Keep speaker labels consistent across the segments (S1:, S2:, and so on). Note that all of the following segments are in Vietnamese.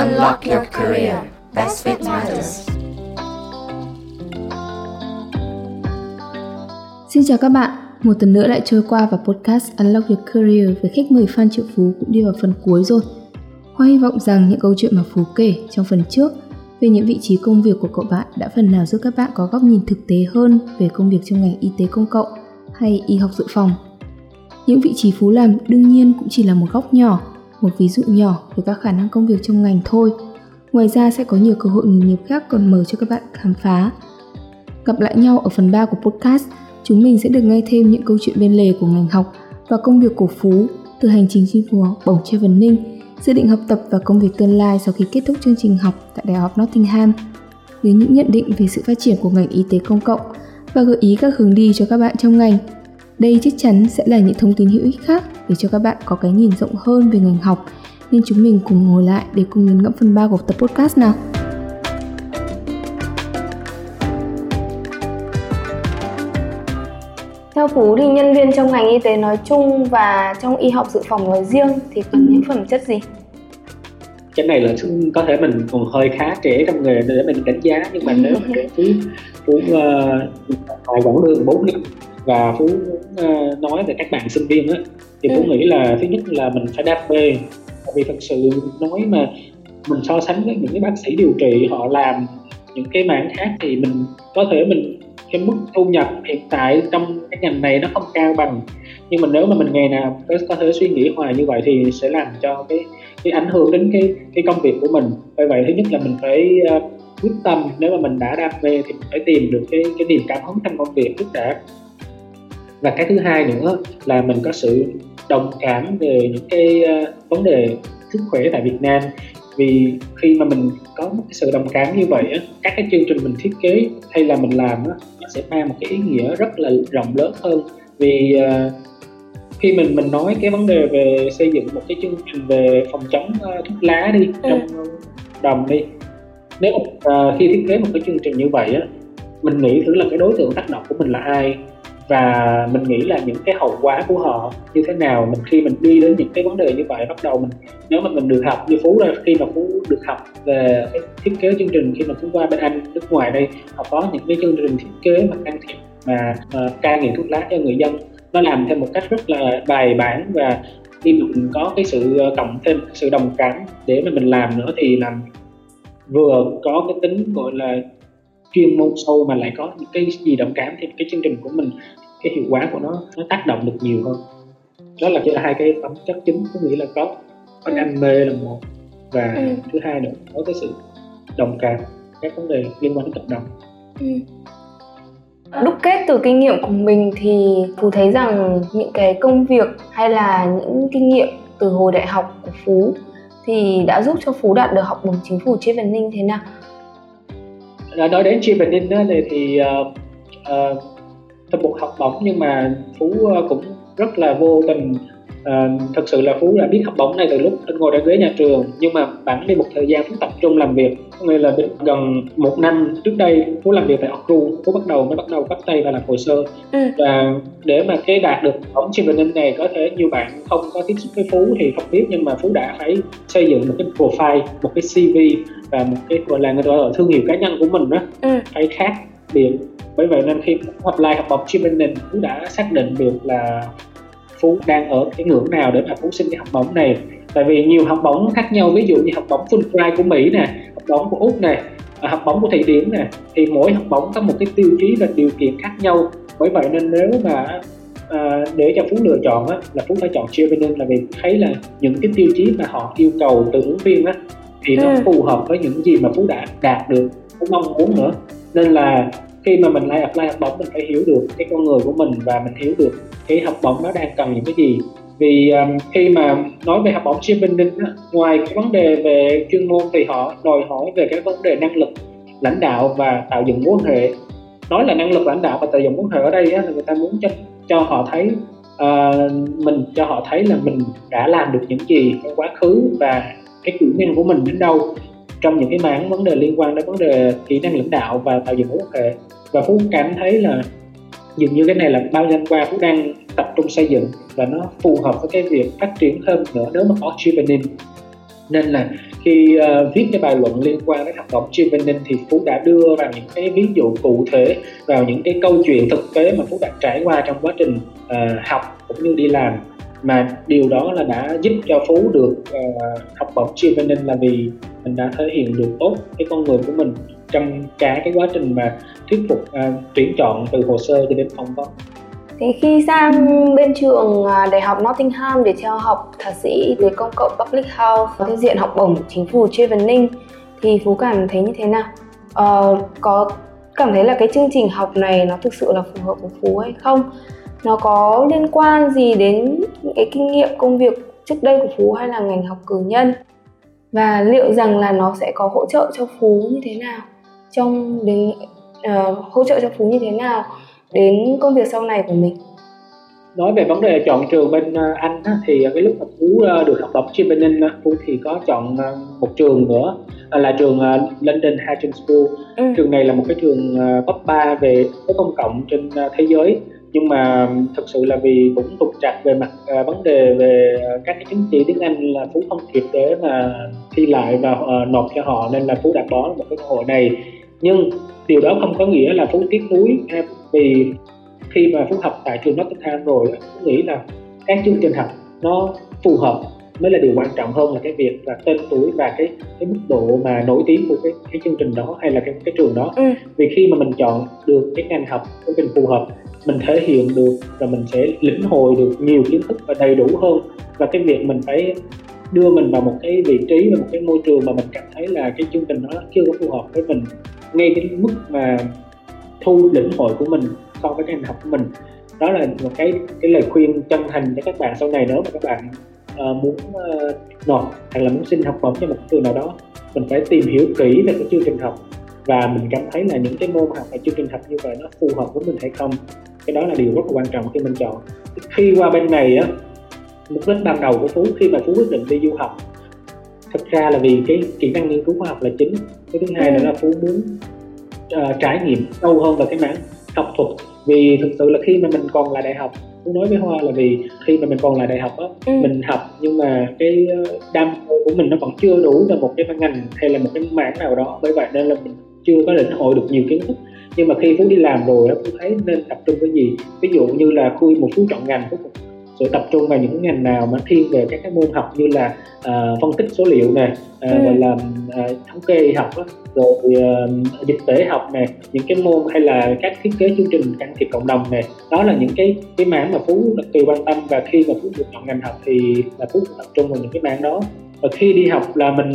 S1: Unlock your career. Best fit matters.
S2: Xin chào các bạn, một tuần nữa lại trôi qua và podcast Unlock Your Career với khách mời Phan Triệu Phú cũng đi vào phần cuối rồi. Hoa hy vọng rằng những câu chuyện mà Phú kể trong phần trước về những vị trí công việc của cậu bạn đã phần nào giúp các bạn có góc nhìn thực tế hơn về công việc trong ngành y tế công cộng hay y học dự phòng. Những vị trí Phú làm đương nhiên cũng chỉ là một góc nhỏ một ví dụ nhỏ về các khả năng công việc trong ngành thôi. Ngoài ra sẽ có nhiều cơ hội nghề nghiệp khác còn mở cho các bạn khám phá. Gặp lại nhau ở phần 3 của podcast, chúng mình sẽ được nghe thêm những câu chuyện bên lề của ngành học và công việc của Phú từ hành trình chinh phục bổng Trevor Ninh, dự định học tập và công việc tương lai sau khi kết thúc chương trình học tại Đại học Nottingham, đến những nhận định về sự phát triển của ngành y tế công cộng và gợi ý các hướng đi cho các bạn trong ngành đây chắc chắn sẽ là những thông tin hữu ích khác để cho các bạn có cái nhìn rộng hơn về ngành học nên chúng mình cùng ngồi lại để cùng nghiền ngẫm phần 3 của tập podcast nào. Theo Phú thì nhân viên trong ngành y tế nói chung và trong y học dự phòng nói riêng thì cần những phẩm chất gì?
S3: cái này là có thể mình còn hơi khá trẻ trong nghề để mình đánh giá nhưng mà nếu cái phú phú uh, ngoài quãng đường bốn năm và phú uh, nói về các bạn sinh viên á. Thì phú ừ. nghĩ là thứ nhất là mình phải đam mê. Vì thật sự nói mà mình so sánh với những cái bác sĩ điều trị họ làm những cái mảng khác thì mình có thể mình cái mức thu nhập hiện tại trong cái ngành này nó không cao bằng. Nhưng mà nếu mà mình ngày nào có, thể suy nghĩ hoài như vậy thì sẽ làm cho cái cái ảnh hưởng đến cái cái công việc của mình. Vì vậy thứ nhất là mình phải uh, quyết tâm. Nếu mà mình đã đam mê thì mình phải tìm được cái cái niềm cảm hứng trong công việc trước đã và cái thứ hai nữa là mình có sự đồng cảm về những cái uh, vấn đề sức khỏe tại Việt Nam. Vì khi mà mình có một cái sự đồng cảm như vậy á, các cái chương trình mình thiết kế hay là mình làm nó sẽ mang một cái ý nghĩa rất là rộng lớn hơn. Vì uh, khi mình mình nói cái vấn đề về xây dựng một cái chương trình về phòng chống uh, thuốc lá đi ừ. trong đồng đi nếu uh, khi thiết kế một cái chương trình như vậy á mình nghĩ thử là cái đối tượng tác động của mình là ai và mình nghĩ là những cái hậu quả của họ như thế nào mình khi mình đi đến những cái vấn đề như vậy bắt đầu mình nếu mà mình được học như phú ra khi mà phú được học về cái thiết kế chương trình khi mà phú qua bên anh nước ngoài đây họ có những cái chương trình thiết kế mà can thiệp mà ờ, uh, cai nghiện thuốc lá cho người dân. Nó làm theo một cách rất là bài bản và khi mà mình có cái sự ờ, cộng thêm sự đồng cảm để mà mình làm nữa thì làm vừa có cái tính gọi là chuyên môn sâu mà lại có những cái gì đồng cảm thì cái chương trình của mình cái hiệu quả của nó nó tác động được nhiều hơn đó là chỉ là hai cái phẩm chất chính có nghĩa là có có đam mê là một và ừ. thứ hai nữa có cái sự đồng cảm các vấn đề liên quan đến cộng đồng ừ.
S2: đúc kết từ kinh nghiệm của mình thì phú thấy rằng những cái công việc hay là những kinh nghiệm từ hồi đại học của phú thì đã giúp cho phú đạt được học bổng chính phủ trên ninh thế nào Ờ,
S3: nói đến Chi Bình Ninh thì uh, uh, trong một học bổng nhưng mà phú ờ, cũng rất là vô tình uh, thật sự là phú đã biết học bổng này từ lúc ngồi ở ghế nhà trường nhưng mà bản đi một thời gian phú tập trung làm việc có nghĩa là gần một năm trước đây phú làm việc tại Ocru phú bắt đầu mới bắt đầu bắt tay và làm hồ sơ ừ. và để mà cái đạt được bổng Chi Bình Ninh này có thể nhiều bạn không có tiếp xúc với phú thì không biết nhưng mà phú đã phải xây dựng một cái profile một cái CV và một cái gọi là người ta gọi thương hiệu cá nhân của mình đó ừ. phải khác biệt bởi vậy nên khi apply học bổng Chimenen Phú đã xác định được là Phú đang ở cái ngưỡng nào để mà Phú xin cái học bổng này? Tại vì nhiều học bổng khác nhau ví dụ như học bổng Fulbright của Mỹ nè học bổng của Úc nè à, học bổng của Thụy Điển nè thì mỗi học bổng có một cái tiêu chí và điều kiện khác nhau. Bởi vậy nên nếu mà à, để cho phú lựa chọn á, là phú phải chọn Chevening là vì thấy là những cái tiêu chí mà họ yêu cầu từ ứng viên á, thì nó ừ. phù hợp với những gì mà phú đã đạt được phú mong muốn nữa. Nên là khi mà mình lại apply học bổng mình phải hiểu được cái con người của mình và mình hiểu được cái học bổng nó đang cần những cái gì. Vì um, khi mà nói về học bổng Chevening ngoài cái vấn đề về chuyên môn thì họ đòi hỏi về cái vấn đề năng lực lãnh đạo và tạo dựng mối quan hệ. Nói là năng lực lãnh đạo và tạo dựng mối quan hệ ở đây á, là người ta muốn cho cho họ thấy uh, mình cho họ thấy là mình đã làm được những gì trong quá khứ và cái kỹ năng của mình đến đâu trong những cái mảng vấn đề liên quan đến vấn đề kỹ năng lãnh đạo và tạo dựng mối quan hệ. Và phú cảm thấy là dường như cái này là bao năm qua phú đang tập trung xây dựng và nó phù hợp với cái việc phát triển hơn nữa nếu mà có achievement nên là khi uh, viết cái bài luận liên quan đến học động Chevening thì Phú đã đưa vào những cái ví dụ cụ thể vào những cái câu chuyện thực tế mà Phú đã trải qua trong quá trình uh, học cũng như đi làm mà điều đó là đã giúp cho Phú được uh, học bổng Chevening là vì mình đã thể hiện được tốt cái con người của mình trong cả cái quá trình mà thuyết phục uh, tuyển chọn từ hồ sơ cho đến phỏng vấn
S2: Thế khi sang bên trường ờ, Đại học Nottingham để theo học thạc sĩ y tế công cộng Public Health theo diện học bổng chính phủ Chevening thì Phú cảm thấy như thế nào? Ờ, có cảm thấy là cái chương trình học này nó thực sự là phù hợp với Phú hay không? Nó có liên quan gì đến những cái kinh nghiệm công việc trước đây của Phú hay là ngành học cử nhân? Và liệu rằng là nó sẽ có hỗ trợ cho Phú như thế nào trong đến uh, hỗ trợ cho Phú như thế nào đến công việc sau này của mình
S3: nói về vấn đề chọn trường bên ờ, Anh thì cái lúc mà Phú ờ, được học bổng trên bên Anh Phú thì có chọn một trường nữa là trường London Hatton School ừ. trường này là một cái trường top 3 về có công cộng trên thế giới nhưng mà thực sự là vì cũng trục trặc về mặt uh, vấn đề về các cái chứng chỉ tiếng Anh là Phú không kịp để mà thi lại và uh, nộp cho họ nên là Phú đã bỏ một cái cơ hội này nhưng điều đó không có nghĩa là Phú tiếc nuối vì khi mà phú học tại trường Nottingham rồi phú nghĩ là các chương trình học nó phù hợp mới là điều quan trọng hơn là cái việc là tên tuổi và cái cái mức độ mà nổi tiếng của cái cái chương trình đó hay là cái cái trường đó ừ. vì khi mà mình chọn được cái ngành học của mình phù hợp mình thể hiện được và mình sẽ lĩnh hội được nhiều kiến thức và đầy đủ hơn. Và cái việc mình phải đưa mình vào một cái vị trí và một cái môi trường mà mình cảm thấy là cái chương trình nó chưa có phù hợp với mình ngay cái mức mà thu lĩnh hội của mình so với cái ngành học của mình. Đó là một cái cái lời khuyên chân thành cho các bạn sau này nếu mà các bạn uh, muốn uh, nộp hay là muốn xin học bổng cho một trường nào đó mình phải tìm hiểu kỹ về cái chương trình học và mình cảm thấy là những cái môn học và chương trình học như vậy nó phù hợp với mình hay không? Cái đó là điều rất là quan trọng khi mình chọn. Khi qua bên này á mục đích ban đầu của phú khi mà phú quyết định đi du học thật ra là vì cái kỹ năng nghiên cứu khoa học là chính. Cái thứ hai ừ. là phú muốn uh, trải nghiệm sâu hơn vào cái mảng học thuật. Vì thực sự là khi mà mình còn là đại học tôi nói với hoa là vì khi mà mình còn là đại học á ừ. mình học nhưng mà cái ờ, đam mê của mình nó vẫn chưa đủ cho một cái ngành hay là một cái mảng nào đó. Bởi vậy nên là mình chưa có lĩnh hội được nhiều kiến thức. Nhưng mà khi phú đi làm rồi á phú thấy nên tập trung cái gì? Ví dụ như là khi một phú chọn ngành phú sẽ tập trung vào những ngành nào mà thiên về các cái môn học như là uh, phân tích số liệu này uh, ừ. gọi là uh, thống kê học đó, rồi uh, dịch tễ học này những cái môn hay là các thiết kế chương trình can thiệp cộng đồng này đó là những cái cái mảng mà phú đặc biệt quan tâm và khi mà phú được chọn ngành học thì là phú tập trung vào những cái mảng đó và khi đi học là mình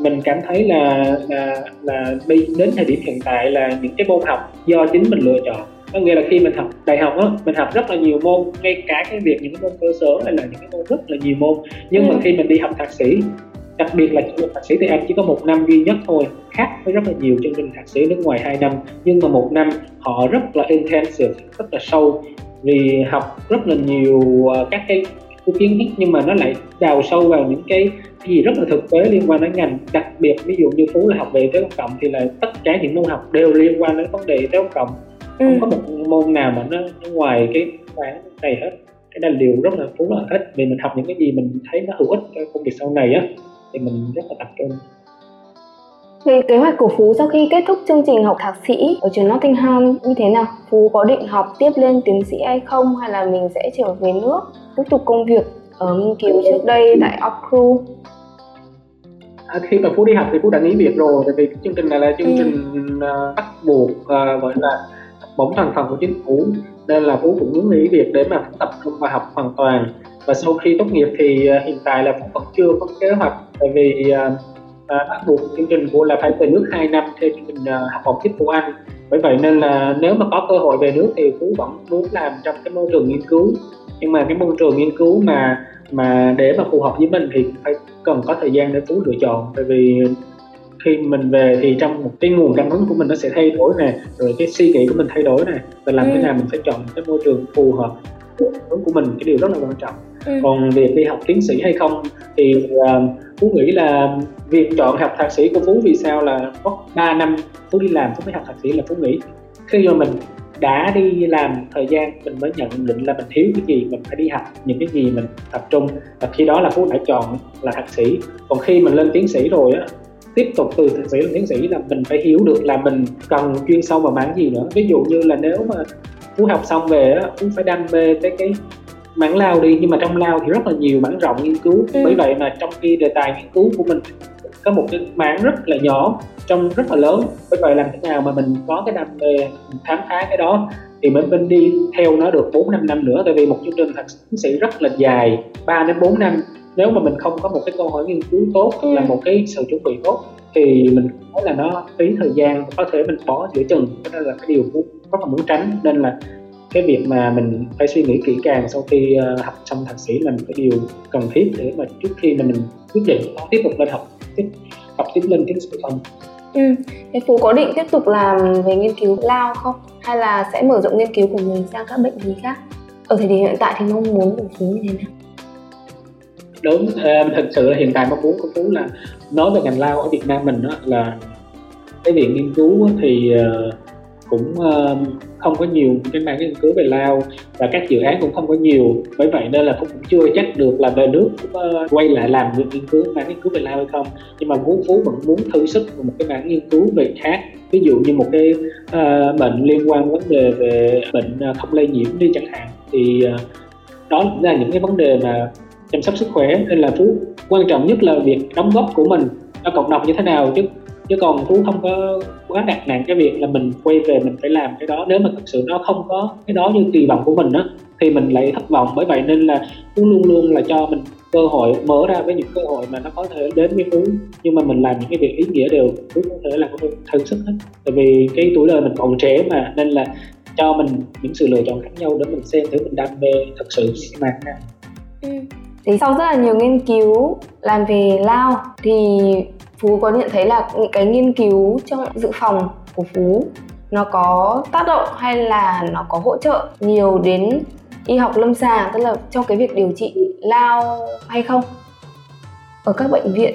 S3: mình cảm thấy là là là đến thời điểm hiện tại là những cái môn học do chính mình lựa chọn. Có nghĩa là khi mình học đại học á mình học rất là nhiều môn ngay cả cái việc những cái môn cơ sở hay là những cái môn rất là nhiều môn. Nhưng ừ. mà khi mình đi học thạc sĩ đặc biệt là chương thạc sĩ thì em chỉ có một năm duy nhất thôi khác với rất là nhiều chương trình thạc sĩ nước ngoài 2 năm. Nhưng mà một năm họ rất là intensive rất là sâu. Vì học rất là nhiều uh, các cái kiến thức nhưng mà nó lại đào sâu vào những cái, cái gì rất là thực tế liên quan đến ngành. Đặc biệt ví dụ như phú là học về y tế công cộng thì là tất cả những môn học đều liên quan đến vấn đề y tế công cộng. Ừ. không có một môn nào mà nó, nó ngoài cái bán này hết. Cái là điều rất là phú là ít. Vì mình học những cái gì mình thấy nó hữu ích cho công việc sau này á thì mình rất là tập trung
S2: về kế hoạch của Phú sau khi kết thúc chương trình học thạc sĩ ở trường Nottingham như thế nào? Phú có định học tiếp lên tiến sĩ hay không hay là mình sẽ trở về nước tiếp tục công việc ở nghiên cứu trước đây tại Oxford?
S3: À, khi mà Phú đi học thì Phú đã nghỉ việc rồi tại vì chương trình này là chương ừ. trình uh, bắt buộc uh, gọi là bổng thành phần của chính phủ nên là Phú cũng muốn nghỉ việc để mà tập trung vào học hoàn toàn và sau khi tốt nghiệp thì uh, hiện tại là Phú vẫn chưa có kế hoạch tại vì uh, uh, bắt buộc chương trình của là phải về nước 2 năm theo chương trình uh, học bổng tiếp của Anh. Bởi vậy nên là nếu mà có cơ hội về nước thì Phú vẫn muốn làm trong cái môi trường nghiên cứu. Nhưng mà cái môi trường nghiên cứu mà mà để mà phù hợp với mình thì phải cần có thời gian để Phú lựa chọn. Tại vì khi mình về thì trong một cái nguồn cảm hứng của mình nó sẽ thay đổi nè rồi cái suy nghĩ của mình thay đổi nè. Và làm ừ. thế nào mình phải chọn cái môi trường phù hợp hướng của mình cái điều rất là quan trọng. Ừ. còn việc đi học tiến sĩ hay không thì uh, phú nghĩ là việc chọn học thạc sĩ của phú vì sao là có 3 năm phú đi làm phú mới học thạc sĩ là phú nghĩ khi mà mình đã đi làm thời gian mình mới nhận định là mình thiếu cái gì mình phải đi học những cái gì mình tập trung. Và khi đó là phú đã chọn là thạc sĩ. Còn khi mình lên tiến sĩ rồi á tiếp tục từ thạc sĩ lên tiến sĩ là mình phải hiểu được là mình cần chuyên sâu vào mảng gì nữa. Ví dụ như là nếu mà phú học xong về á phú phải đam mê tới cái mảng lao đi. Nhưng mà trong lao thì rất là nhiều mảng rộng nghiên cứu. Ừ. bởi vậy mà trong khi đề tài nghiên cứu của mình có một cái mảng rất là nhỏ trong rất là lớn. Bởi vậy làm thế nào mà mình có cái đam mê mình khám phá cái đó thì mình bên đi theo nó được 4 năm năm nữa. Tại vì một chương trình thạc sĩ rất là dài 3 đến 4 năm nếu mà mình không có một cái câu hỏi nghiên cứu tốt ừ. là một cái sự chuẩn bị tốt thì mình nói là nó phí thời gian có thể mình bỏ giữa chừng đó là cái điều rất là muốn tránh nên là cái việc mà mình phải suy nghĩ kỹ càng sau khi uh, học xong thạc sĩ là một cái điều cần thiết để mà trước khi mà mình quyết định tiếp tục lên học tiếp học tiếp lên tiến sĩ không
S2: Ừ. Thế Phú có định tiếp tục làm về nghiên cứu lao không? Hay là sẽ mở rộng nghiên cứu của mình sang các bệnh lý khác? Ở thời điểm hiện tại thì mong muốn của Phú như thế nào?
S3: Đúng, uh, thực sự là hiện tại mong muốn của Phú là nói về ngành lao ở Việt Nam mình đó là cái viện nghiên cứu thì uh, cũng uh, không có nhiều cái mảng nghiên cứu về lao và các dự án cũng không có nhiều. Bởi vậy nên là cũng chưa chắc được là về nước uh, quay lại làm việc nghiên cứu mảng nghiên cứu về lao hay không. Nhưng mà phú phú vẫn muốn thử sức một cái mảng nghiên cứu về khác. Ví dụ như một cái uh, bệnh liên quan vấn đề về bệnh không lây nhiễm đi chẳng hạn thì uh, đó là những cái vấn đề mà chăm sóc sức khỏe nên là phú quan trọng nhất là việc đóng góp của mình cho cộng đồng như thế nào chứ chứ còn phú không có quá đặt nặng cái việc là mình quay về mình phải làm cái đó. Nếu mà thật sự nó không có cái đó như kỳ vọng của mình á, thì mình lại thất vọng. Bởi vậy nên là phú luôn luôn là cho mình cơ hội, mở ra với những cơ hội mà nó có thể đến với phú nhưng mà mình làm những cái việc ý nghĩa đều phú có thể làm có thân sức hết. Tại vì cái tuổi đời mình còn trẻ mà, nên là cho mình những sự lựa chọn khác nhau để mình xem thử mình đam mê thật sự cái mảng nào.
S2: Ừ thì sau rất là nhiều nghiên cứu làm về lao thì Phú có nhận thấy là những cái nghiên cứu trong dự phòng của Phú nó có tác động hay là nó có hỗ trợ nhiều đến y học lâm sàng tức là trong cái việc điều trị lao hay không? Ở các bệnh viện.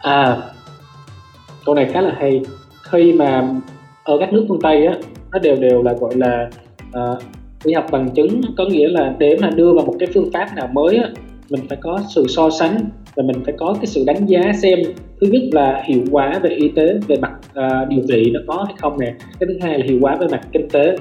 S3: À câu này khá là hay. Khi mà ở các nước phương tây á nó đều đều là gọi là uh, y học bằng chứng có nghĩa là để mà đưa vào một cái phương pháp nào mới á mình phải có sự so sánh và mình phải có cái sự đánh giá xem thứ nhất là hiệu quả về y tế về mặt uh, điều trị nó có hay không nè. Cái thứ hai là hiệu quả về mặt kinh tế.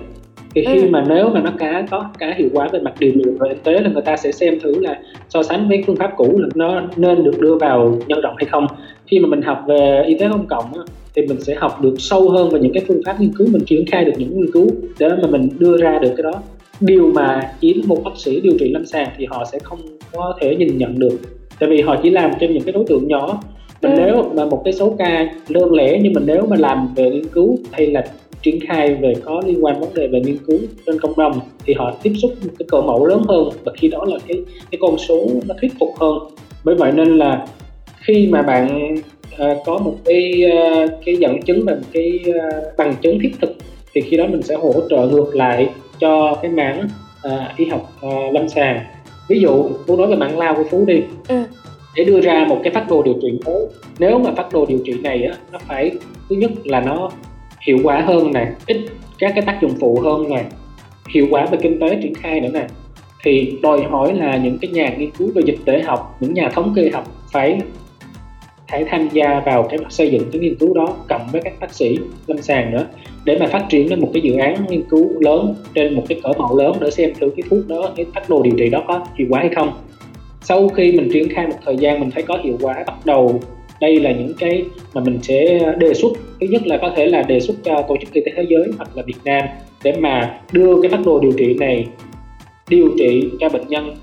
S3: Thì khi ừ. mà nếu mà nó cá có cả hiệu quả về mặt điều trị và y tế là người ta sẽ xem thử là so sánh với phương pháp cũ là nó nên được đưa vào nhân rộng hay không. Khi mà mình học về y tế công cộng á, thì mình sẽ học được sâu hơn về những cái phương pháp nghiên cứu. Mình triển khai được những nghiên cứu để mà mình đưa ra được cái đó. Điều mà chỉ một bác sĩ điều trị lâm sàng thì họ sẽ không có thể nhìn nhận được. Tại vì họ chỉ làm trên những cái đối tượng nhỏ. Mình ừ. nếu mà một cái số ca đơn lẻ nhưng mà nếu mà làm về nghiên cứu hay là triển khai về có liên quan vấn đề về nghiên cứu trên cộng đồng thì họ tiếp xúc một cái cỡ mẫu lớn hơn. Và khi đó là cái cái con số nó thuyết phục hơn. Bởi vậy nên là khi mà bạn uh, có một cái uh, cái dẫn chứng và một cái uh, bằng chứng thiết thực thì khi đó mình sẽ hỗ trợ ngược lại cho cái mảng uh, y học uh, lâm sàng. Ví dụ phú nói về mảng lao của phú đi. Ừ. để đưa ra một cái phát đồ điều trị mới. Nếu mà phát đồ điều trị này á nó phải thứ nhất là nó hiệu quả hơn nè ít các cái tác dụng phụ hơn nè hiệu quả về kinh tế triển khai nữa nè thì đòi hỏi là những cái nhà nghiên cứu về dịch tễ học những nhà thống kê học phải phải tham gia vào cái xây dựng cái nghiên cứu đó cộng với các bác sĩ lâm sàng nữa để mà phát triển lên một cái dự án nghiên cứu lớn trên một cái cỡ mẫu lớn để xem thử cái thuốc đó, cái phác đồ điều trị đó có hiệu quả hay không. Sau khi mình triển khai một thời gian, mình thấy có hiệu quả, bắt đầu đây là những cái mà mình sẽ đề xuất. Thứ nhất là có thể là đề xuất cho tổ chức y tế thế giới hoặc là Việt Nam để mà đưa cái phác đồ điều trị này điều trị cho bệnh nhân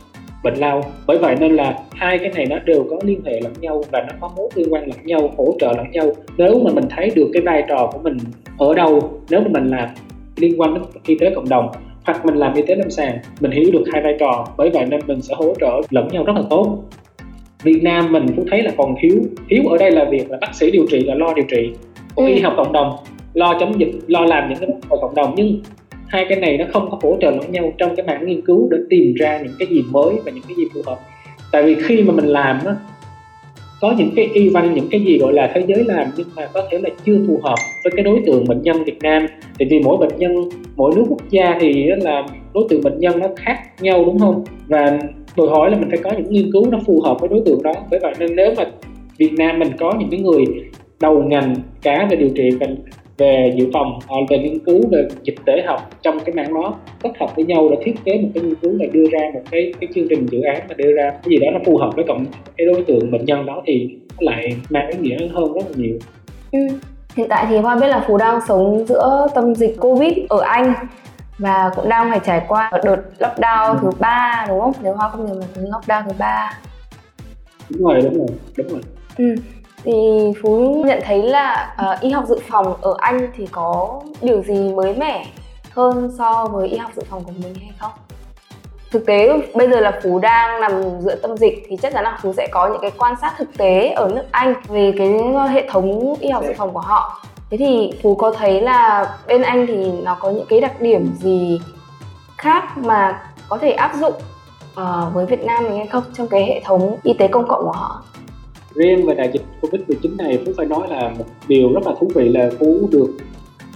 S3: bệnh lao. Bởi vậy nên là hai cái này nó đều có liên hệ lẫn nhau và nó có mối liên quan lẫn nhau hỗ trợ lẫn nhau. Nếu mà mình thấy được cái vai trò của mình ở đâu nếu mà mình làm liên quan đến y tế cộng đồng hoặc mình làm y tế lâm sàng mình hiểu được hai vai trò. Bởi vậy nên mình sẽ hỗ trợ lẫn nhau rất là tốt. Việt Nam mình cũng thấy là còn thiếu thiếu ở đây là việc là bác sĩ điều trị là lo điều trị ừ. y học cộng đồng lo chống dịch lo làm những cái cộng đồng. Nhưng hai cái này nó không có hỗ trợ lẫn nhau trong cái mảng nghiên cứu để tìm ra những cái gì mới và những cái gì phù hợp. Tại vì khi mà mình làm á, có những cái y văn, những cái gì gọi là thế giới làm nhưng mà có thể là chưa phù hợp với cái đối tượng bệnh nhân Việt Nam. Thì vì mỗi bệnh nhân, mỗi nước quốc gia thì là đối tượng bệnh nhân nó khác nhau, đúng không? Và đòi hỏi là mình phải có những nghiên cứu nó phù hợp với đối tượng đó. Bởi vậy nên nếu mà Việt Nam mình có những cái người đầu ngành cả về điều trị và về dự phòng à, về nghiên cứu về dịch tễ học trong cái mảng đó kết hợp với nhau để thiết kế một cái nghiên cứu là đưa ra một cái cái chương trình dự án và đưa ra. Cái gì đó nó phù hợp với cộng cái đối tượng bệnh nhân đó thì lại mang ý nghĩa hơn rất là nhiều.
S2: Ừ. hiện tại thì hoa biết là phú đang sống giữa tâm dịch covid ở anh và cũng đang phải trải qua đợt lockdown ừ. thứ ba đúng không? Nếu hoa không nhầm là lockdown thứ ba.
S3: Đúng rồi đúng rồi đúng rồi.
S2: Ừ thì phú nhận thấy là uh, y học dự phòng ở anh thì có điều gì mới mẻ hơn so với y học dự phòng của mình hay không? Thực tế bây giờ là phú đang nằm giữa tâm dịch thì chắc chắn là phú sẽ có những cái quan sát thực tế ở nước anh về cái ờ, hệ thống y học dự phòng của họ. Thế thì phú có thấy là bên anh thì nó có những cái đặc điểm gì khác mà có thể áp dụng uh, với việt nam mình hay không trong cái hệ thống y tế công cộng của họ?
S3: Riêng về đại dịch Covid-19 này Phú phải nói là một điều rất là thú vị là Phú được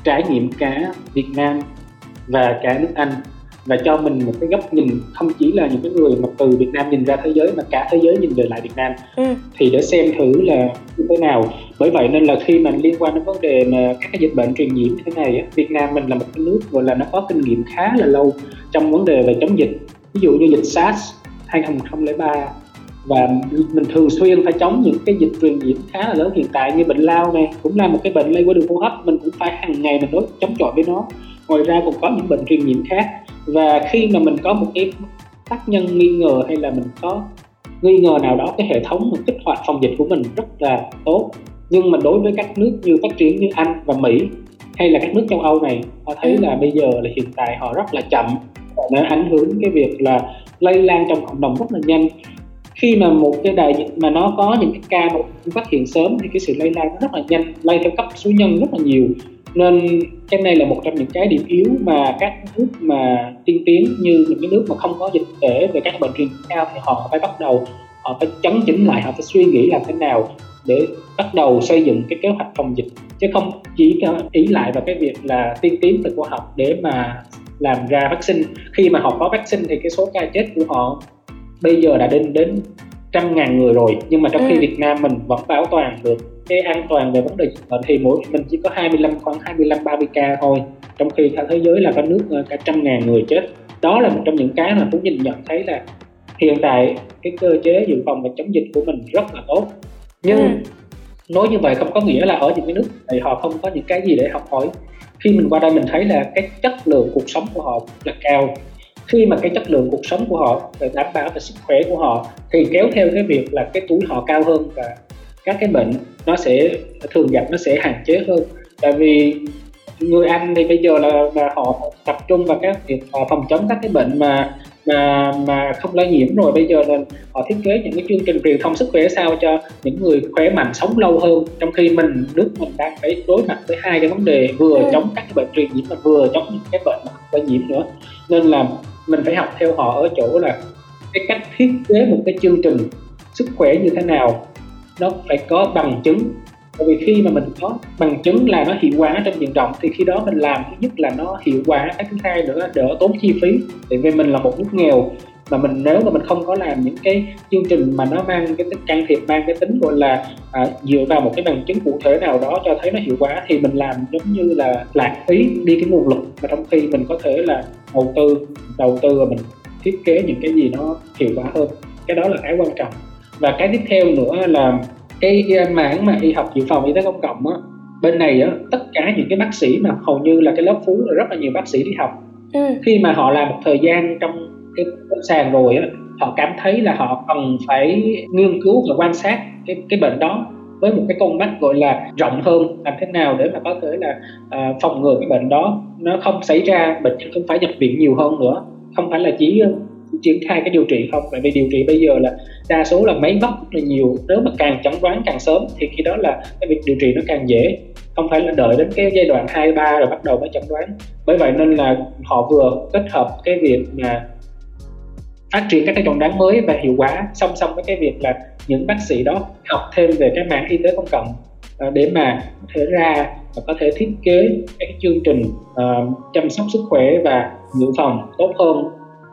S3: trải nghiệm cả Việt Nam và cả nước Anh và cho mình một cái góc nhìn không chỉ là những cái người mà từ Việt Nam nhìn ra thế giới mà cả thế giới nhìn về lại Việt Nam ừ. thì để xem thử là như thế nào bởi vậy nên là khi mà liên quan đến vấn đề mà các cái dịch bệnh truyền nhiễm như thế này Việt Nam mình là một cái nước gọi là nó có kinh nghiệm khá là lâu trong vấn đề về chống dịch ví dụ như dịch SARS 2003 và mình thường xuyên phải chống những cái dịch truyền nhiễm khá là lớn hiện tại như bệnh lao này cũng là một cái bệnh lây qua đường hô hấp. Mình cũng phải hàng ngày mình đối chống chọi với nó. Ngoài ra còn có những bệnh truyền nhiễm khác. Và khi mà mình có một cái tác nhân nghi ngờ hay là mình có nghi ngờ nào đó cái hệ thống mình kích hoạt phòng dịch của mình rất là tốt. Nhưng mà đối với các nước như phát triển như Anh và Mỹ hay là các nước châu Âu này họ thấy ừ. là bây giờ là hiện tại họ rất là chậm nó ảnh hưởng cái việc là lây lan trong cộng đồng rất là nhanh khi mà một cái đại dịch mà nó có những cái ca mà phát hiện sớm thì cái sự lây lan nó rất là nhanh, lây theo cấp số nhân rất là nhiều. Nên cái này là một trong những cái điểm yếu mà các nước mà tiên tiến như những cái nước mà không có dịch tễ về các bệnh truyền cao thì họ phải bắt đầu, họ phải chấn chỉnh lại, họ phải suy nghĩ làm thế nào để bắt đầu xây dựng cái kế hoạch phòng dịch. Chứ không chỉ ý lại vào cái việc là tiên tiến từ khoa học để mà làm ra vaccine. Khi mà họ có vaccine thì cái số ca chết của họ bây giờ đã đến đến trăm ngàn người rồi nhưng mà trong ừ. khi Việt Nam mình vẫn bảo toàn được cái an toàn về vấn đề dịch bệnh thì mỗi mình chỉ có 25 khoảng 25 30 ca thôi. Trong khi cả thế giới là có nước ờ, cả trăm ngàn người chết. Đó là một trong những cái mà Phú nhìn nhận thấy là hiện tại cái cơ chế dự phòng và chống dịch của mình rất là tốt. Nhưng ừ. nói như vậy không có nghĩa là ở những cái nước thì họ không có những cái gì để học hỏi. Khi mình qua đây mình thấy là cái chất lượng cuộc sống của họ là cao khi mà cái chất lượng cuộc sống của họ về đảm bảo về sức khỏe của họ thì kéo theo cái việc là cái tuổi họ cao hơn và các cái bệnh nó sẽ thường gặp nó sẽ hạn chế hơn. Tại vì người Anh thì bây giờ là, là họ tập trung vào các việc phòng chống các cái bệnh mà mà mà không lây nhiễm rồi. Bây giờ là họ thiết kế những cái chương trình truyền thông sức khỏe sao cho những người khỏe mạnh sống lâu hơn. Trong khi mình nước mình đang phải đối mặt với hai cái vấn đề vừa ừ. chống các cái bệnh truyền nhiễm và vừa chống những cái bệnh mà không lây nhiễm nữa. Nên là mình phải học theo họ ở chỗ là cái cách thiết kế một cái chương trình sức khỏe như thế nào, nó phải có bằng chứng. Bởi vì khi mà mình có bằng chứng là nó hiệu quả trong diện rộng, thì khi đó mình làm, thứ nhất là nó hiệu quả, cái thứ hai nữa là đỡ tốn chi phí. Tại vì mình là một nước nghèo mà mình nếu mà mình không có làm những cái chương trình mà nó mang cái tính can thiệp mang cái tính gọi là à, dựa vào một cái bằng chứng cụ thể nào đó cho thấy nó hiệu quả thì mình làm giống như là lãng phí đi cái nguồn lực. Mà trong khi mình có thể là đầu tư đầu tư và mình thiết kế những cái gì nó hiệu quả hơn. Cái đó là cái quan trọng. Và cái tiếp theo nữa là cái mảng mà y học dự phòng y tế công cộng á bên này á tất cả những cái bác sĩ mà hầu như là cái lớp phú là rất là nhiều bác sĩ đi học. Ừ. khi mà họ làm một thời gian trong cái sàn rồi á họ cảm thấy là họ cần phải nghiên cứu và quan sát cái cái bệnh đó với một cái con mắt gọi là rộng hơn làm thế nào để mà có thể là à, phòng ngừa cái bệnh đó nó không xảy ra bệnh nhân không phải nhập viện nhiều hơn nữa. Không phải là chỉ à, triển khai cái điều trị không tại vì điều trị bây giờ là đa số là máy móc là nhiều. Nếu mà càng chẩn đoán càng sớm thì khi đó là cái việc điều trị nó càng dễ. Không phải là đợi đến cái giai đoạn hai ba rồi bắt đầu mới chẩn đoán. Bởi vậy nên là họ vừa kết hợp cái việc mà phát triển các cái chẩn đoán mới và hiệu quả song song với cái việc là những bác sĩ đó học thêm về cái mảng y tế công cộng uh, để mà có thể ra và có thể thiết kế các chương trình uh, chăm sóc sức khỏe và dự phòng tốt hơn.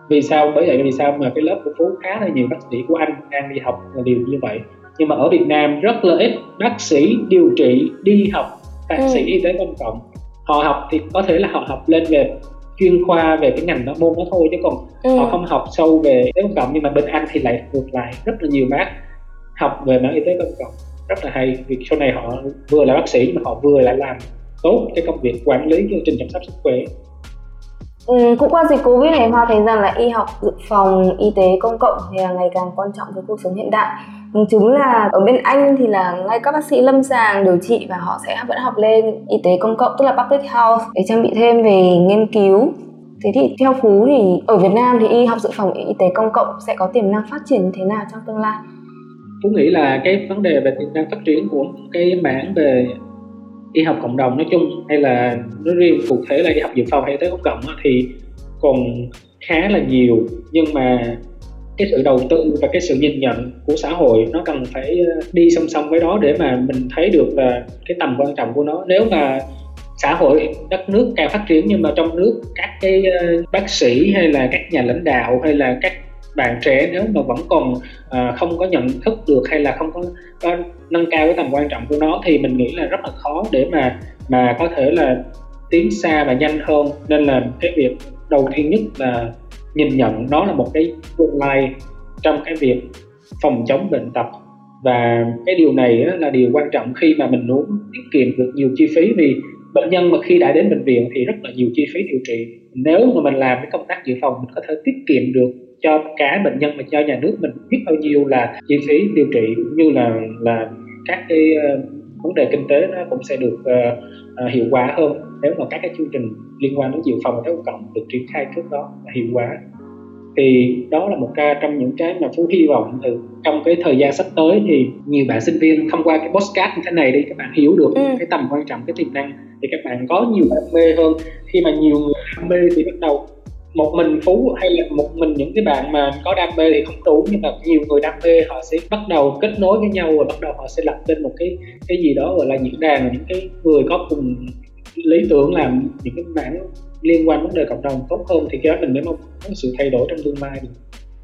S3: Vì sao? Bởi vậy vì sao mà cái lớp của phú khá là nhiều bác sĩ của anh đang đi học là điều như vậy. Nhưng mà ở Việt Nam rất là ít bác sĩ điều trị đi học bác ừ. sĩ y tế công cộng. Họ học thì có thể là họ học lên về chuyên khoa về cái ngành đó môn đó thôi chứ còn ừ. họ không học sâu về y tế công cộng nhưng mà bên anh thì lại ngược lại rất là nhiều bác học về mảng y tế công cộng rất là hay vì sau này họ vừa là bác sĩ nhưng mà họ vừa lại làm tốt cái công việc quản lý chương trình chăm sóc sức khỏe
S2: Ừ, cũng qua dịch Covid này Hoa thấy rằng là y học dự phòng y tế công cộng thì là ngày càng quan trọng với cuộc sống hiện đại chúng chứng là ở bên Anh thì là ngay các bác sĩ lâm sàng điều trị và họ sẽ vẫn học lên y tế công cộng, tức là public health để trang bị thêm về nghiên cứu. Thế thì theo Phú thì ở Việt Nam thì y học dự phòng y tế công cộng sẽ có tiềm năng phát triển như thế nào trong tương lai?
S3: chú nghĩ là cái vấn đề về tiềm năng phát triển của cái mảng về y học cộng đồng nói chung hay là nói riêng cụ thể là y học dự phòng hay y tế công cộng thì còn khá là nhiều nhưng mà cái sự đầu tư và cái sự nhìn nhận của xã hội nó cần phải ờ, đi song song với đó để mà mình thấy được là cái tầm quan trọng của nó. Nếu mà xã hội đất nước càng phát triển nhưng mà trong nước các cái ờ, bác sĩ hay là các nhà lãnh đạo hay là các bạn trẻ nếu mà vẫn còn uh, không có nhận thức được hay là không có, có nâng cao cái tầm quan trọng của nó thì mình nghĩ là rất là khó để mà mà có thể là tiến xa và nhanh hơn. Nên là cái việc đầu tiên nhất là nhìn nhận nó là một cái tương lai trong cái việc phòng chống bệnh tật. Và cái điều này là điều quan trọng khi mà mình muốn tiết kiệm được nhiều chi phí vì bệnh nhân mà khi đã đến bệnh viện thì rất là nhiều chi phí điều trị. Nếu mà mình làm cái công tác dự phòng mình có thể tiết kiệm được cho cả bệnh nhân mà cho nhà nước mình biết bao nhiêu là chi phí điều trị cũng như là là các cái uh, vấn đề kinh tế nó cũng sẽ được uh, uh, hiệu quả hơn nếu mà các cái chương trình liên quan đến dự phòng và công cộng được triển khai trước đó là hiệu quả thì đó là một ca trong những cái mà phú hy vọng từ trong cái thời gian sắp tới thì nhiều bạn sinh viên thông qua cái postcard như thế này đi các bạn hiểu được ừ. cái tầm quan trọng cái tiềm năng thì các bạn có nhiều đam mê hơn khi mà nhiều người đam mê thì bắt đầu một mình phú hay là một mình những cái bạn mà có đam mê thì không đủ nhưng mà nhiều người đam mê họ sẽ bắt đầu kết nối với nhau và bắt đầu họ sẽ lập lên một cái cái gì đó gọi là diễn đàn những cái người có cùng lý tưởng làm những cái mảng liên quan vấn đề cộng đồng tốt hơn thì cái đó mình mới mong có sự thay đổi trong tương lai. Được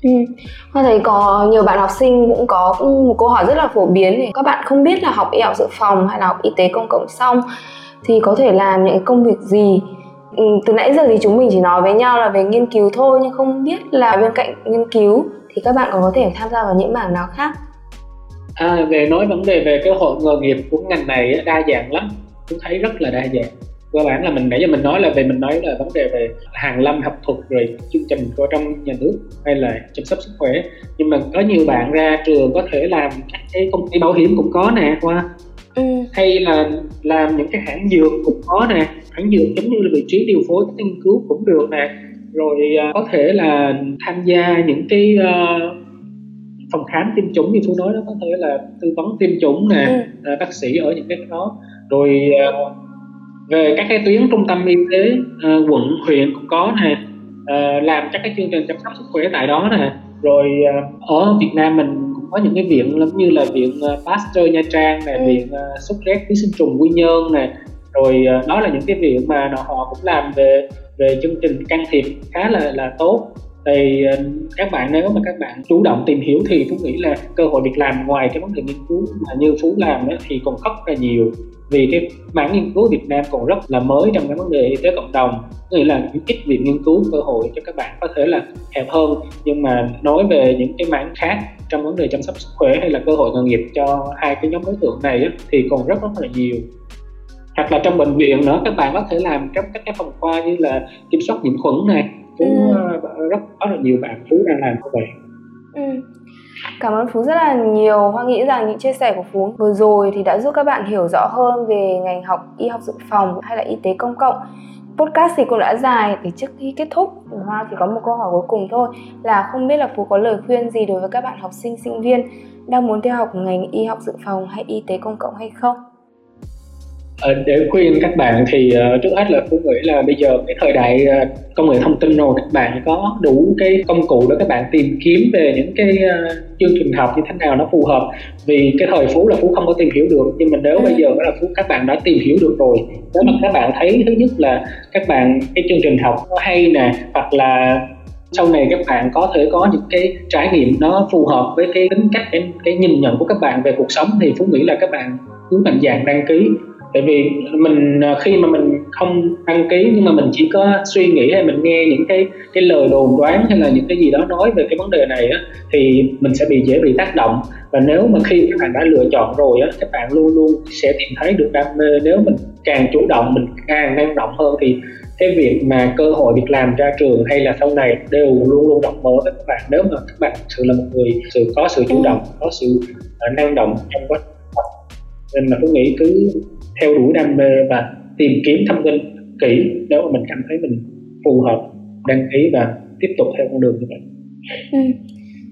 S2: Ừ. Hoa thấy có nhiều bạn học sinh cũng có một câu hỏi rất là phổ biến thì các bạn không biết là học y học dự phòng hay là học y tế công cộng xong thì có thể làm những công việc gì? Ừ, từ nãy giờ thì chúng mình chỉ nói với nhau là về nghiên cứu thôi nhưng không biết là bên cạnh nghiên cứu thì các bạn còn có thể tham gia vào những mảng nào khác?
S3: À, về nói vấn đề về cái hội nghề nghiệp của ngành này đa dạng lắm tôi thấy rất là đa dạng. Cơ bản là mình nãy giờ mình nói là về mình nói là vấn đề về hàng lâm học thuật rồi chương trình của trong nhà nước hay là chăm sóc sức khỏe. Nhưng mà có nhiều bạn ra trường có thể làm các cái công ty bảo hiểm cũng có nè qua. Ừ. hay là làm những cái hãng dược cũng có nè. Hãng dược giống như là vị trí điều phối các nghiên cứu cũng được nè. Rồi uh, có thể là tham gia những cái uh, phòng khám tiêm chủng như phú nói đó có thể là tư vấn tiêm chủng nè ừ. uh, bác sĩ ở những cái đó rồi uh, về các cái tuyến trung tâm y tế uh, quận huyện cũng có nè. Uh, làm các cái chương trình chăm sóc sức khỏe tại đó nè. Rồi ở Việt Nam mình cũng có những cái viện giống như là viện Pasteur Nha Trang nè ừ. viện sốt rét ký sinh trùng Quy Nhơn nè. Rồi đó là những cái viện mà họ cũng làm về về chương trình can thiệp khá là là tốt. Thì các bạn nếu mà các bạn chủ động tìm hiểu thì cũng nghĩ là cơ hội việc làm ngoài cái vấn đề nghiên cứu mà như phú làm đó, thì còn rất là nhiều vì cái mảng nghiên cứu Việt Nam còn rất là mới trong cái vấn đề y tế cộng đồng. Nghĩa là ít viện nghiên cứu cơ hội cho các bạn có thể là hẹp hơn. Nhưng mà nói về những cái mảng khác trong vấn đề chăm sóc sức khỏe hay là cơ hội nghề nghiệp cho hai cái nhóm đối tượng này á, thì còn rất rất là nhiều. Hoặc là trong bệnh viện nữa các bạn có thể làm trong các cái phòng khoa như là kiểm soát nhiễm khuẩn này. Cũng ừ. rất có là nhiều bạn phú đang làm như vậy.
S2: Ừ. Cảm ơn Phú rất là nhiều. Hoa nghĩ rằng những chia sẻ của Phú vừa rồi thì đã giúp các bạn hiểu rõ hơn về ngành học y học dự phòng hay là y tế công cộng. Podcast thì cũng đã dài để trước khi kết thúc Hoa chỉ có một câu hỏi cuối cùng thôi, là không biết là Phú có lời khuyên gì đối với các bạn học sinh sinh viên đang muốn theo học ngành y học dự phòng hay y tế công cộng hay không?
S3: Ờ, để khuyên các bạn thì ờ, trước hết là phú nghĩ là bây giờ cái thời đại ờ, công nghệ thông tin rồi các bạn có đủ cái công cụ để các bạn tìm kiếm về những cái chương trình học như thế nào nó phù hợp. Vì cái thời phú là phú không có tìm hiểu được nhưng mà nếu bây giờ là phú các bạn đã tìm hiểu được rồi nếu mà các bạn thấy thứ nhất là các bạn cái chương trình học nó hay nè hoặc là sau này các bạn có thể có những cái trải nghiệm nó phù hợp với cái tính cách cái, cái nhìn nhận của các bạn về cuộc sống thì phú nghĩ là các bạn cứ mạnh dạng đăng ký tại vì mình à, khi mà mình không đăng ký nhưng mà mình chỉ có suy nghĩ hay mình nghe những cái cái lời đồn đoán hay là những cái gì đó nói về cái vấn đề này á thì mình sẽ bị dễ bị tác động. Và nếu mà khi các bạn đã lựa chọn rồi á các bạn luôn luôn sẽ tìm thấy được đam mê. Nếu mình càng chủ động mình càng năng động hơn thì cái việc mà cơ hội việc làm ra trường hay là sau này đều luôn luôn rộng mở với các bạn. Nếu mà các bạn thực sự là một người sự có sự chủ động có sự uh, năng động trong quá trình nên là tôi nghĩ cứ theo đuổi đam mê và tìm kiếm thông tin kỹ nếu mà mình cảm thấy mình phù hợp đăng ký và tiếp tục theo con đường như vậy.
S4: Ừ.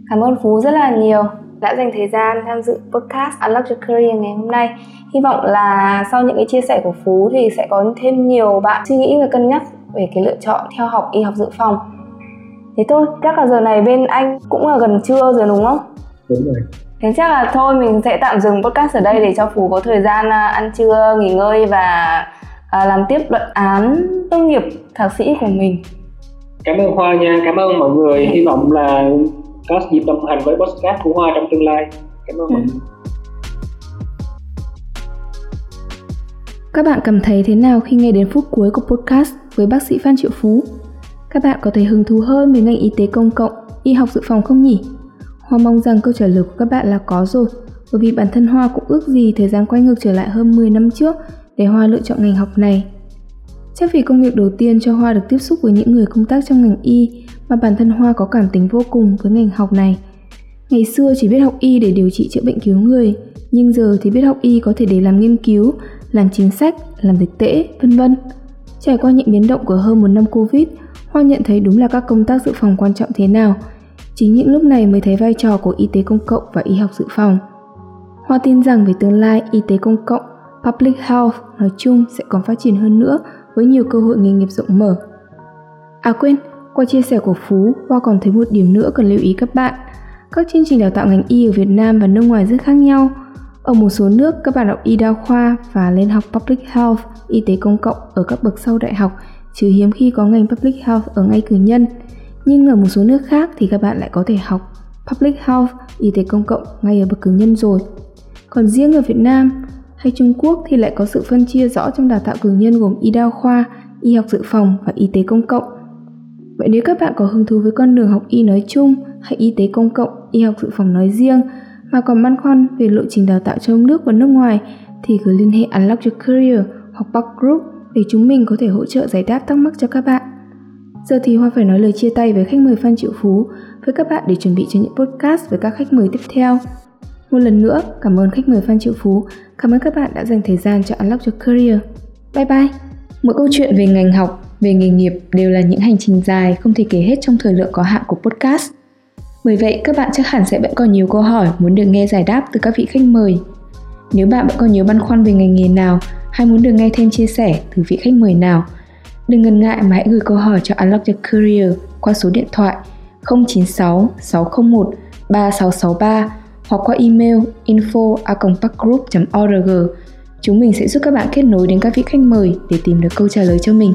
S4: Cảm ơn Phú rất là nhiều đã dành thời gian tham dự podcast Unlock Your Career ngày hôm nay. Hy vọng là sau những cái chia sẻ của Phú thì sẽ có thêm nhiều bạn suy nghĩ và cân nhắc về cái lựa chọn theo học y học dự phòng. Thế thôi, chắc là giờ này bên anh cũng là gần trưa rồi đúng không?
S3: Đúng rồi.
S4: Thế chắc là thôi mình sẽ tạm dừng podcast ở đây để cho Phú có thời gian à, ăn trưa, nghỉ ngơi và à, làm tiếp luận án tốt nghiệp thạc sĩ của mình.
S3: Cảm ơn Hoa nha, cảm ơn mọi người. Hy vọng là có dịp đồng hành với podcast của Hoa trong tương lai. Cảm ơn mọi ừ. người.
S4: Các bạn cảm thấy thế nào khi nghe đến phút cuối của podcast với bác sĩ Phan Triệu Phú? Các bạn có thấy hứng thú hơn về ngành y tế công cộng, y học dự phòng không nhỉ? Hoa mong rằng câu trả lời của các bạn là có rồi, bởi vì bản thân Hoa cũng ước gì thời gian quay ngược trở lại hơn 10 năm trước để Hoa lựa chọn ngành học này. Chắc vì công việc đầu tiên cho Hoa được tiếp xúc với những người công tác trong ngành y mà bản thân Hoa có cảm tính vô cùng với ngành học này. Ngày xưa chỉ biết học y để điều trị chữa bệnh cứu người, nhưng giờ thì biết học y có thể để làm nghiên cứu, làm chính sách, làm dịch tễ, vân vân. Trải qua những biến động của hơn một năm Covid, Hoa nhận thấy đúng là các công tác dự phòng quan trọng thế nào – Chính những lúc này mới thấy vai trò của y tế công cộng và y học dự phòng. Hoa tin rằng về tương lai, y tế công cộng, public health nói chung sẽ còn phát triển hơn nữa với nhiều cơ hội nghề nghiệp rộng mở. À quên, qua chia sẻ của Phú, Hoa còn thấy một điểm nữa cần lưu ý các bạn. Các chương trình đào tạo ngành y ở Việt Nam và nước ngoài rất khác nhau. Ở một số nước, các bạn học y đa khoa và lên học public health, y tế công cộng ở các bậc sau đại học, trừ hiếm khi có ngành public health ở ngay cử nhân – nhưng ở một số nước khác thì các bạn lại có thể học Public Health, y tế công cộng ngay ở bậc cử nhân rồi. Còn riêng ở Việt Nam hay Trung Quốc thì lại có sự phân chia rõ trong đào tạo cử nhân gồm y đa khoa, y học dự phòng và y tế công cộng. Vậy nếu các bạn có hứng thú với con đường học y nói chung hay y tế công cộng, y học dự phòng nói riêng mà còn băn khoăn về lộ trình đào tạo trong nước và nước ngoài thì cứ liên hệ Unlock Your Career hoặc Park Group để chúng mình có thể hỗ trợ giải đáp thắc mắc cho các bạn. Giờ thì Hoa phải nói lời chia tay với khách mời Phan Triệu Phú với các bạn để chuẩn bị cho những podcast với các khách mời tiếp theo. Một lần nữa, cảm ơn khách mời Phan Triệu Phú, cảm ơn các bạn đã dành thời gian cho Unlock Your Career. Bye bye! Mỗi câu chuyện về ngành học, về nghề nghiệp đều là những hành trình dài không thể kể hết trong thời lượng có hạn của podcast. Bởi vậy, các bạn chắc hẳn sẽ vẫn còn nhiều câu hỏi muốn được nghe giải đáp từ các vị khách mời. Nếu bạn vẫn còn nhiều băn khoăn về ngành nghề nào hay muốn được nghe thêm chia sẻ từ vị khách mời nào – Đừng ngần ngại mà hãy gửi câu hỏi cho Unlock Your Career qua số điện thoại 096 601 3663 hoặc qua email info org Chúng mình sẽ giúp các bạn kết nối đến các vị khách mời để tìm được câu trả lời cho mình.